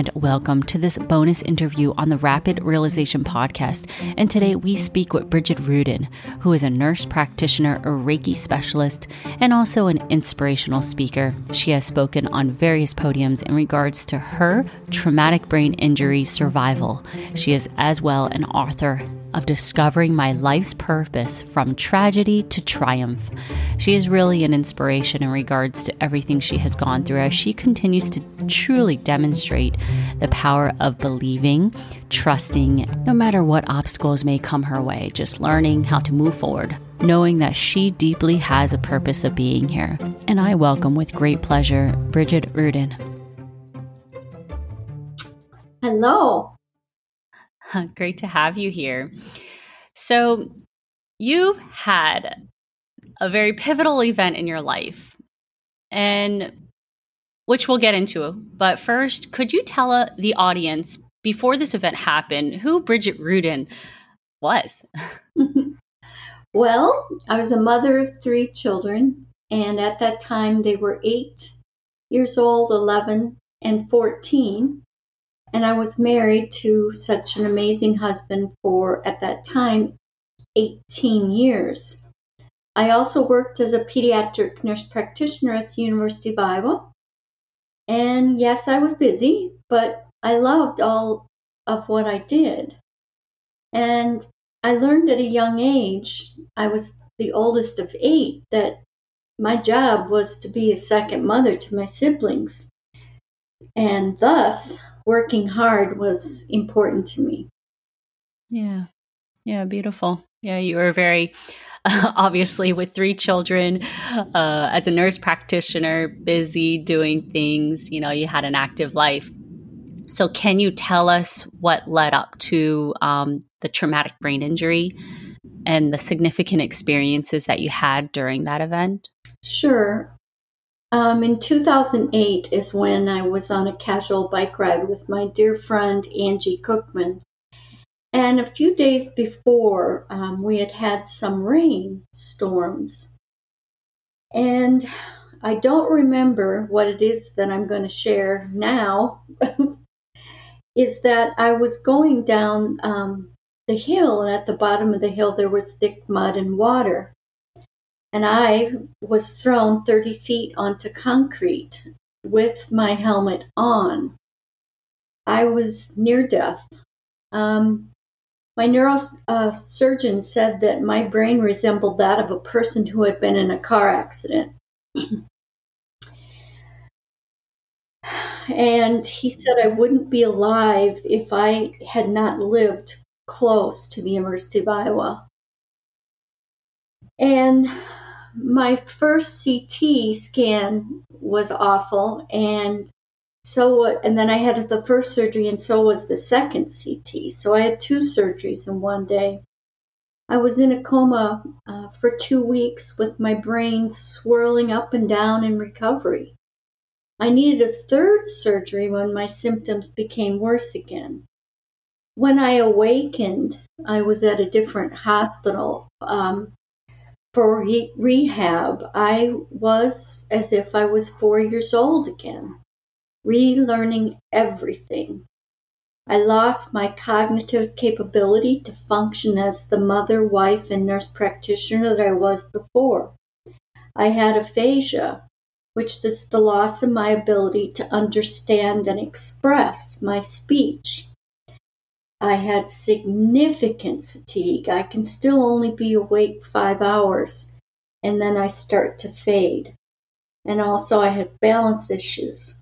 and welcome to this bonus interview on the Rapid Realization podcast. And today we speak with Bridgid Ruden, who is a nurse practitioner, a Reiki specialist, and also an inspirational speaker. She has spoken on various podiums in regards to her traumatic brain injury survival. She is as well an author of discovering my life's purpose from tragedy to triumph. She is really an inspiration in regards to everything she has gone through as she continues to truly demonstrate the power of believing, trusting, no matter what obstacles may come her way, just learning how to move forward. Knowing that she deeply has a purpose of being here. And I welcome with great pleasure Bridgid Ruden. Hello. Great to have you here. So, you've had a very pivotal event in your life, and which we'll get into. But first, could you tell uh, the audience before this event happened who Bridgid Ruden was? well, I was a mother of three children, and at that time they were eight years old, 11, and 14 and I was married to such an amazing husband for, at that time, 18 years. I also worked as a pediatric nurse practitioner at the University of Iowa. And yes, I was busy, but I loved all of what I did. And I learned at a young age, I was the oldest of eight, that my job was to be a second mother to my siblings. And thus, working hard was important to me. Yeah. Yeah, beautiful. Yeah, you were very uh, obviously with three children uh, as a nurse practitioner, busy doing things, you know, you had an active life. So, can you tell us what led up to um, the traumatic brain injury and the significant experiences that you had during that event? Sure. Um, in 2008 is when I was on a casual bike ride with my dear friend Angie Cookman. And a few days before, um, we had had some rain storms. And I don't remember what it is that I'm going to share now. is that I was going down um, the hill, and at the bottom of the hill there was thick mud and water and I was thrown 30 feet onto concrete with my helmet on. I was near death. Um, my neurosurgeon uh, said that my brain resembled that of a person who had been in a car accident. and he said I wouldn't be alive if I had not lived close to the University of Iowa. And my first CT scan was awful, and so and then I had the first surgery, and so was the second CT. So I had two surgeries in one day. I was in a coma uh, for two weeks with my brain swirling up and down in recovery. I needed a third surgery when my symptoms became worse again. When I awakened, I was at a different hospital. Um, for re- rehab, I was as if I was four years old again, relearning everything. I lost my cognitive capability to function as the mother, wife, and nurse practitioner that I was before. I had aphasia, which is the loss of my ability to understand and express my speech. I had significant fatigue. I can still only be awake five hours, and then I start to fade. And also, I had balance issues.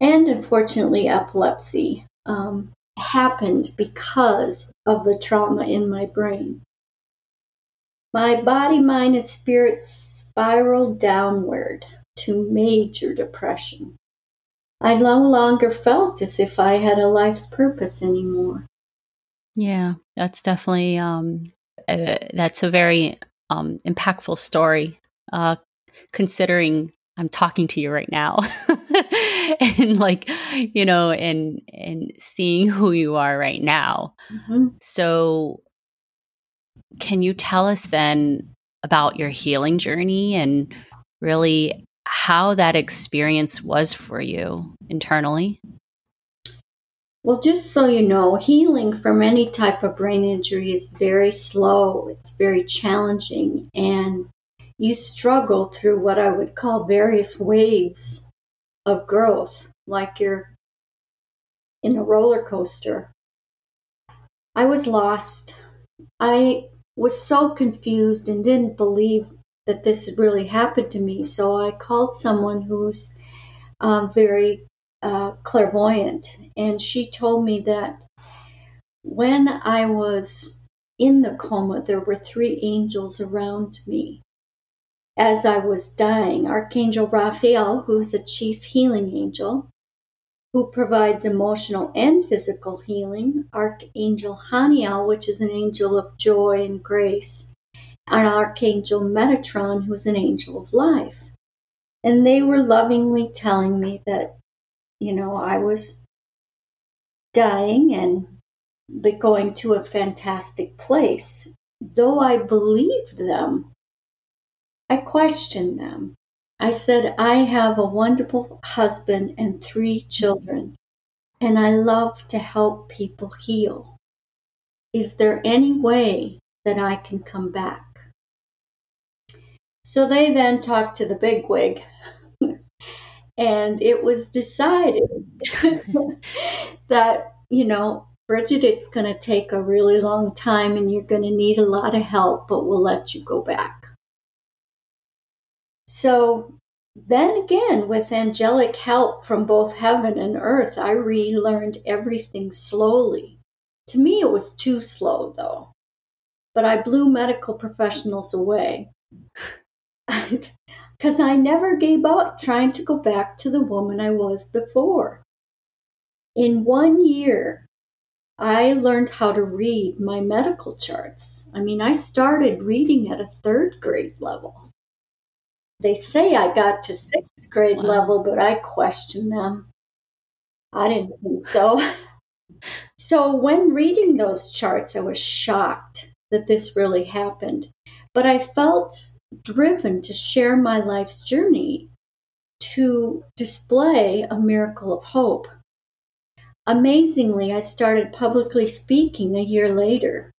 And unfortunately, epilepsy um, happened because of the trauma in my brain. My body, mind, and spirit spiraled downward to major depression. I no longer felt as if I had a life's purpose anymore. Yeah, that's definitely um, uh, that's a very um, impactful story. Uh, considering I'm talking to you right now, and like you know, and and seeing who you are right now. Mm-hmm. So, can you tell us then about your healing journey and really how that experience was for you internally? Well, just so you know, healing from any type of brain injury is very slow, it's very challenging, and you struggle through what I would call various waves of growth, like you're in a roller coaster. I was lost. I was so confused and didn't believe that this really happened to me. So I called someone who's um, very uh, clairvoyant, and she told me that when I was in the coma, there were three angels around me. As I was dying, Archangel Raphael, who's a chief healing angel, who provides emotional and physical healing, Archangel Haniel, which is an angel of joy and grace, and Archangel Metatron, who's an angel of life. And they were lovingly telling me that, you know, I was dying and but going to a fantastic place. Though I believed them, I questioned them. I said, I have a wonderful husband and three children, and I love to help people heal. Is there any way that I can come back? So they then talked to the bigwig, and it was decided that, you know, Bridgid, it's going to take a really long time and you're going to need a lot of help, but we'll let you go back. So then again, with angelic help from both heaven and earth, I relearned everything slowly. To me, it was too slow, though. But I blew medical professionals away. Because I never gave up trying to go back to the woman I was before. In one year, I learned how to read my medical charts. I mean, I started reading at a third grade level. They say I got to sixth grade wow. level, but I question them. I didn't think so. so when reading those charts, I was shocked that this really happened. But I felt driven to share my life's journey to display a miracle of hope. Amazingly, I started publicly speaking a year later.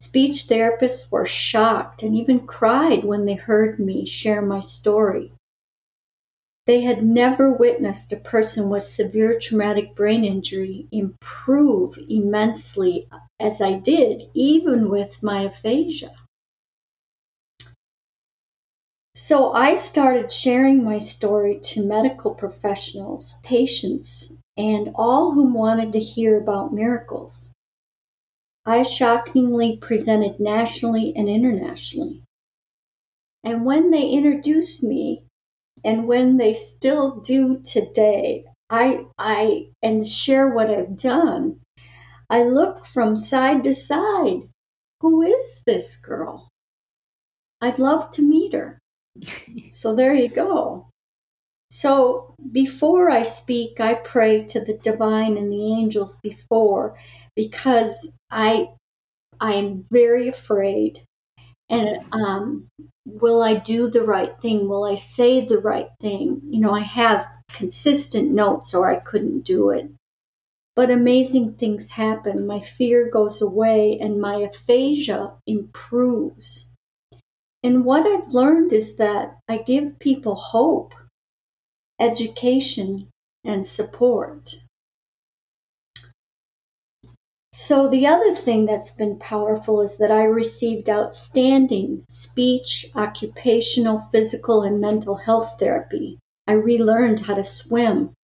Speech therapists were shocked and even cried when they heard me share my story. They had never witnessed a person with severe traumatic brain injury improve immensely as I did, even with my aphasia. So I started sharing my story to medical professionals, patients, and all whom wanted to hear about miracles. I shockingly presented nationally and internationally. And when they introduced me, and when they still do today, I, I, and share what I've done, I look from side to side. Who is this girl? I'd love to meet her. So there you go. So before I speak, I pray to the divine and the angels before because I I am very afraid. And um, will I do the right thing? Will I say the right thing? You know, I have consistent notes or I couldn't do it. But amazing things happen. My fear goes away and my aphasia improves. And what I've learned is that I give people hope, education, and support. So, the other thing that's been powerful is that I received outstanding speech, occupational, physical, and mental health therapy. I relearned how to swim,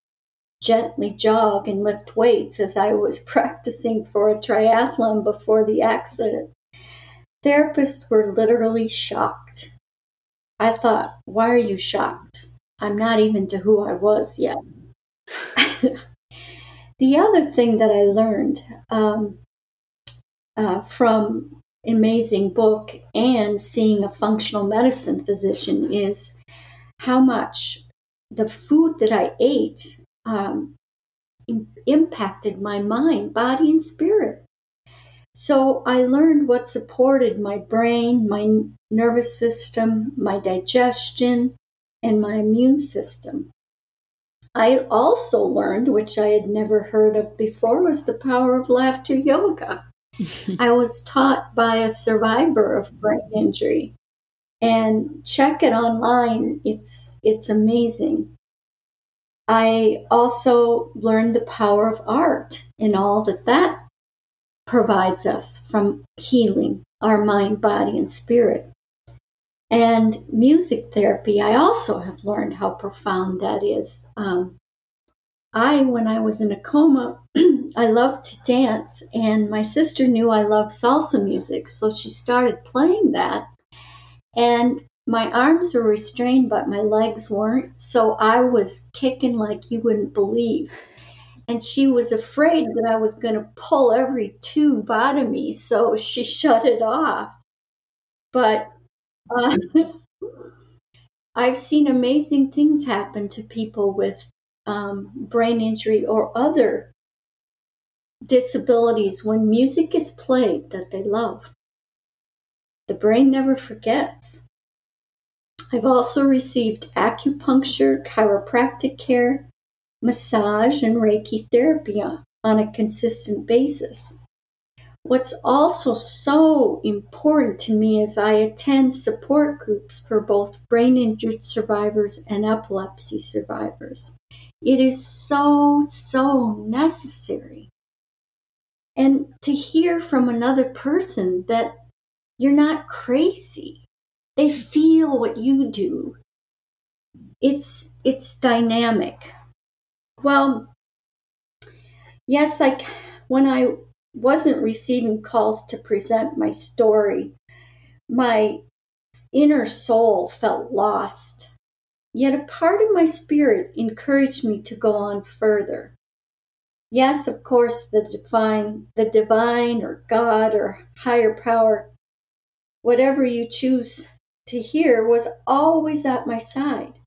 gently jog, and lift weights as I was practicing for a triathlon before the accident. Therapists were literally shocked. I thought, why are you shocked? I'm not even to who I was yet. The other thing that I learned um, uh, from amazing book and seeing a functional medicine physician is how much the food that I ate um, impacted my mind, body, and spirit. So I learned what supported my brain, my nervous system, my digestion, and my immune system. I also learned, which I had never heard of before, was the power of laughter yoga. I was taught by a survivor of brain injury. And check it online. It's it's amazing. I also learned the power of art and all that that provides us from healing our mind, body, and spirit. And music therapy, I also have learned how profound that is. Um, I, when I was in a coma, I loved to dance, and my sister knew I loved salsa music, so she started playing that. And my arms were restrained, but my legs weren't, so I was kicking like you wouldn't believe. And she was afraid that I was going to pull every tube out of me, so she shut it off. But uh, I've seen amazing things happen to people with um, brain injury or other disabilities when music is played that they love. The brain never forgets. I've also received acupuncture, chiropractic care, massage, and Reiki therapy on a consistent basis. What's also so important to me is I attend support groups for both brain injured survivors and epilepsy survivors. It is so, so necessary. And to hear from another person that you're not crazy, they feel what you do. It's it's dynamic. Well, yes, I when I wasn't receiving calls to present my story, my inner soul felt lost Yet a part of my spirit encouraged me to go on further. Yes, of course, the divine, the divine or God or higher power, whatever you choose to hear, was always at my side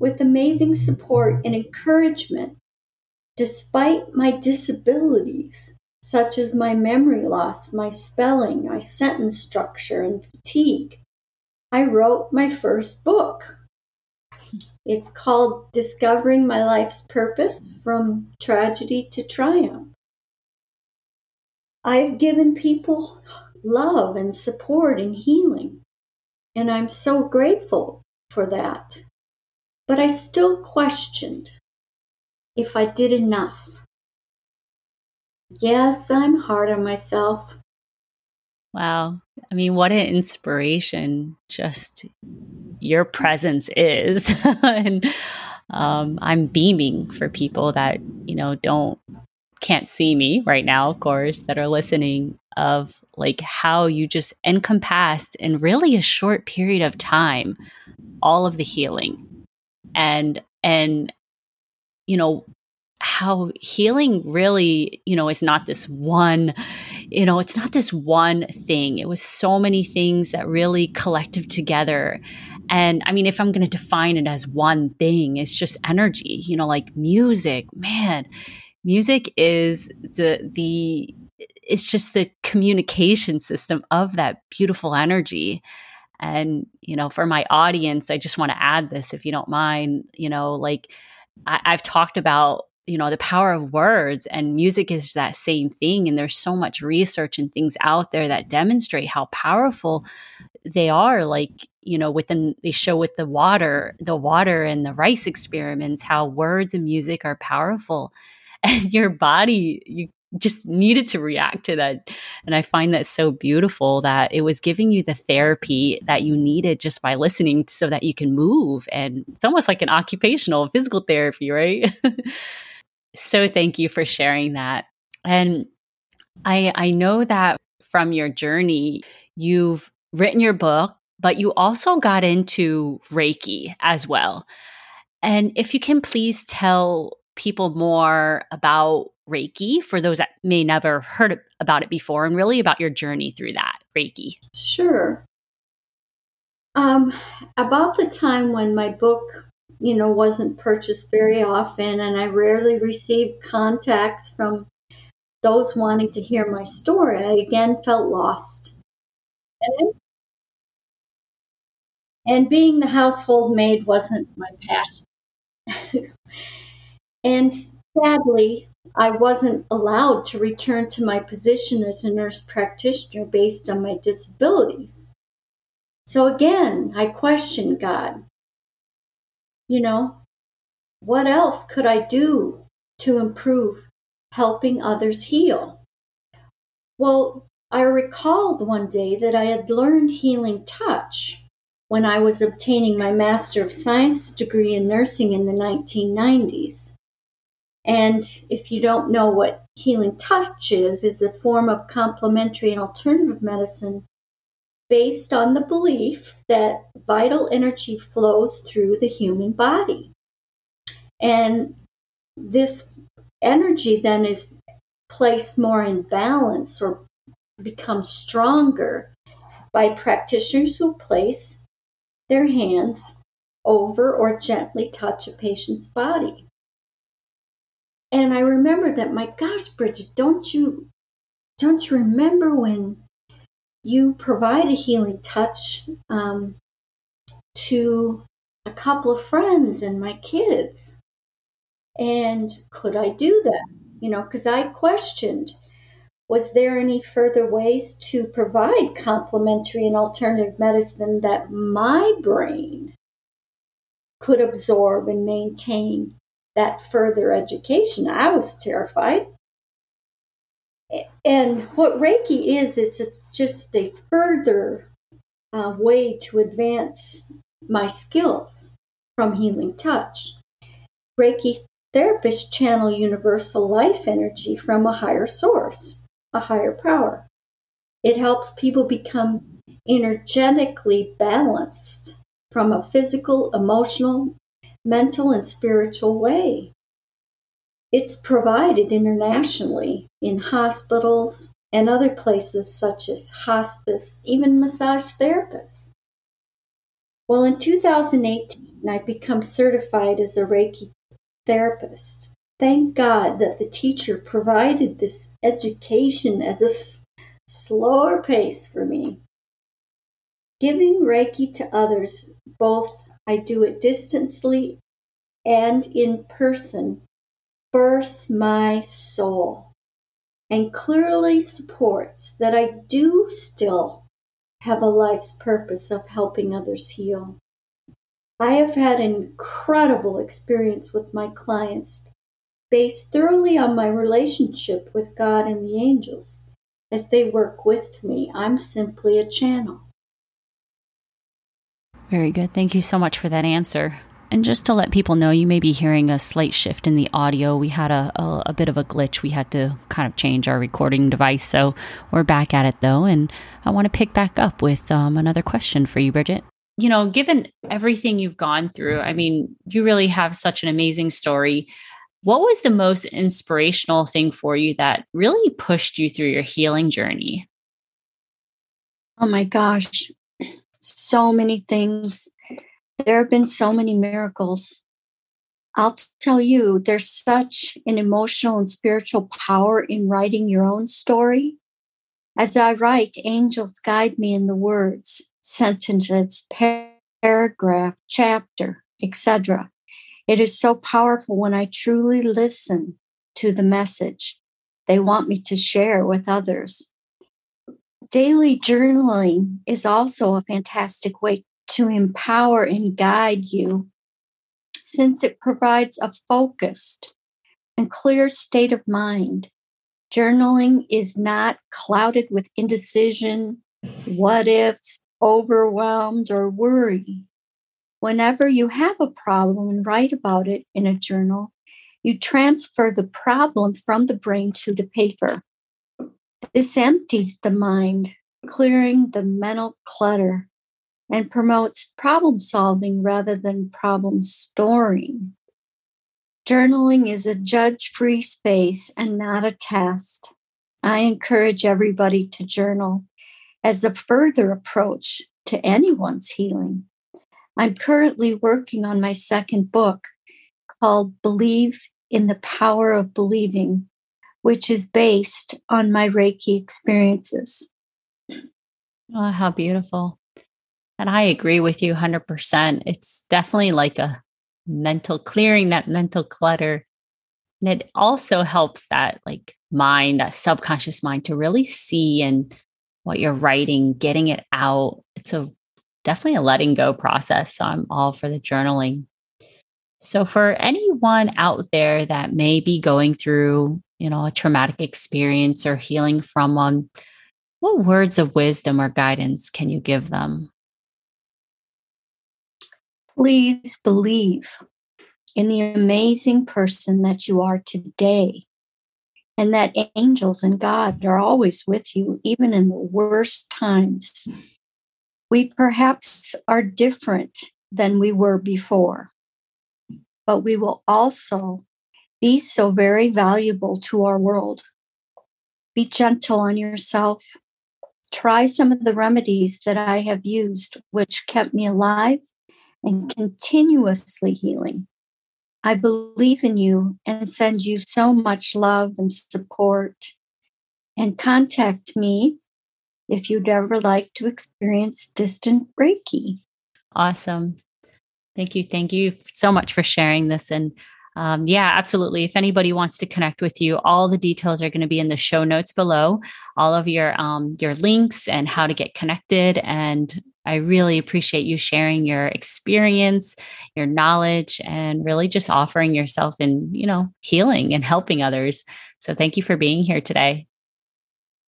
with amazing support and encouragement despite my disabilities, such as my memory loss, my spelling, my sentence structure, and fatigue. I wrote my first book, it's called Discovering My Life's Purpose From Tragedy to Triumph. I've given people love and support and healing, and I'm so grateful for that. But I still questioned if I did enough. Yes, I'm hard on myself. Wow. I mean, what an inspiration just your presence is. and um, I'm beaming for people that, you know, don't, can't see me right now, of course, that are listening of like how you just encompassed in really a short period of time all of the healing and and you know how healing really, you know, is not this one, you know, it's not this one thing. It was so many things that really collective together. And I mean, if I'm going to define it as one thing, it's just energy, you know, like music, man, music is the, the, it's just the communication system of that beautiful energy. And, you know, for my audience, I just want to add this, if you don't mind, you know, like I, I've talked about you know the power of words and music is that same thing and there's so much research and things out there that demonstrate how powerful they are like you know within they show with the water the water and the rice experiments how words and music are powerful. And your body you just needed to react to that and i find that so beautiful that it was giving you the therapy that you needed just by listening so that you can move and it's almost like an occupational physical therapy right So thank you for sharing that. And I I know that from your journey, you've written your book, but you also got into Reiki as well. And if you can please tell people more about Reiki for those that may never heard about it before and really about your journey through that Reiki. Sure. Um, about the time when my book you know, wasn't purchased very often, and I rarely received contacts from those wanting to hear my story. I again felt lost. And And being the household maid wasn't my passion. and sadly, I wasn't allowed to return to my position as a nurse practitioner based on my disabilities. So again, I questioned God. You know, what else could I do to improve helping others heal? Well, I recalled one day that I had learned healing touch when I was obtaining my Master of Science degree in nursing in the 1990s. And if you don't know what healing touch is, is a form of complementary and alternative medicine based on the belief that vital energy flows through the human body. And this energy then is placed more in balance or becomes stronger by practitioners who place their hands over or gently touch a patient's body. And I remember that, my gosh, Bridgid, don't you don't you remember when you provide a healing touch um, to a couple of friends and my kids? And could I do that? You know, because I questioned was there any further ways to provide complementary and alternative medicine that my brain could absorb and maintain that further education? I was terrified. And what Reiki is, it's a, just a further uh, way to advance my skills from healing touch. Reiki therapists channel universal life energy from a higher source a higher power. It helps people become energetically balanced from a physical, emotional, mental, and spiritual way. It's provided internationally in hospitals and other places such as hospice, even massage therapists. Well, in 2018, I become certified as a Reiki therapist. Thank God that the teacher provided this education as a s- slower pace for me. Giving Reiki to others, both I do it distantly and in person, bursts my soul and clearly supports that I do still have a life's purpose of helping others heal. I have had an incredible experience with my clients based thoroughly on my relationship with God and the angels. As they work with me, I'm simply a channel. Very good. Thank you so much for that answer. And just to let people know, you may be hearing a slight shift in the audio. We had a, a, a, bit of a glitch. We had to kind of change our recording device. So we're back at it though. And I want to pick back up with um, another question for you, Bridgid. You know, given everything you've gone through, I mean, you really have such an amazing story. What was the most inspirational thing for you that really pushed you through your healing journey? Oh my gosh, so many things. There have been so many miracles. I'll tell you, there's such an emotional and spiritual power in writing your own story. As I write, angels guide me in the words, sentences, paragraph, chapter, etc. It is so powerful when I truly listen to the message they want me to share with others. Daily journaling is also a fantastic way to empower and guide you since it provides a focused and clear state of mind. Journaling is not clouded with indecision, what ifs, overwhelmed, or worry. Whenever you have a problem and write about it in a journal, you transfer the problem from the brain to the paper. This empties the mind, clearing the mental clutter, and promotes problem solving rather than problem storing. Journaling is a judge free space and not a test. I encourage everybody to journal as a further approach to anyone's healing. I'm currently working on my second book called Believe in the Power of Believing, which is based on my Reiki experiences. Oh, how beautiful. And I agree with you 100%. It's definitely like a mental clearing that mental clutter. And it also helps that like mind, that subconscious mind to really see and what you're writing, getting it out. It's a definitely a letting go process. So I'm all for the journaling. So for anyone out there that may be going through, you know, a traumatic experience or healing from one, what words of wisdom or guidance can you give them? Please believe in the amazing person that you are today and that angels and God are always with you, even in the worst times. We perhaps are different than we were before, but we will also be so very valuable to our world. Be gentle on yourself. Try some of the remedies that I have used, which kept me alive and continuously healing. I believe in you and send you so much love and support. And contact me if you'd ever like to experience distant Reiki. Awesome. Thank you. Thank you so much for sharing this. And um, yeah, absolutely. If anybody wants to connect with you, all the details are going to be in the show notes below. All of your um, your links and how to get connected. And I really appreciate you sharing your experience, your knowledge, and really just offering yourself and you know healing and helping others. So thank you for being here today.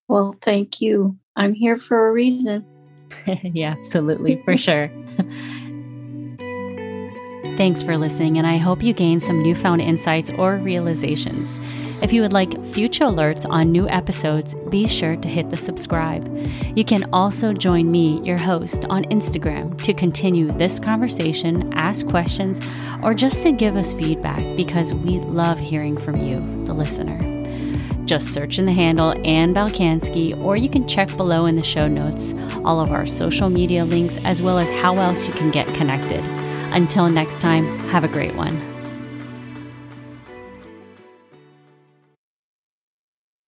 Well, thank you. I'm here for a reason. yeah, absolutely, for sure. Thanks for listening, and I hope you gain some newfound insights or realizations. If you would like future alerts on new episodes, be sure to hit the subscribe. You can also join me, your host, on Instagram to continue this conversation, ask questions, or just to give us feedback because we love hearing from you, the listener. Just search in the handle Ann Balkanski, or you can check below in the show notes all of our social media links as well as how else you can get connected. Until next time, have a great one.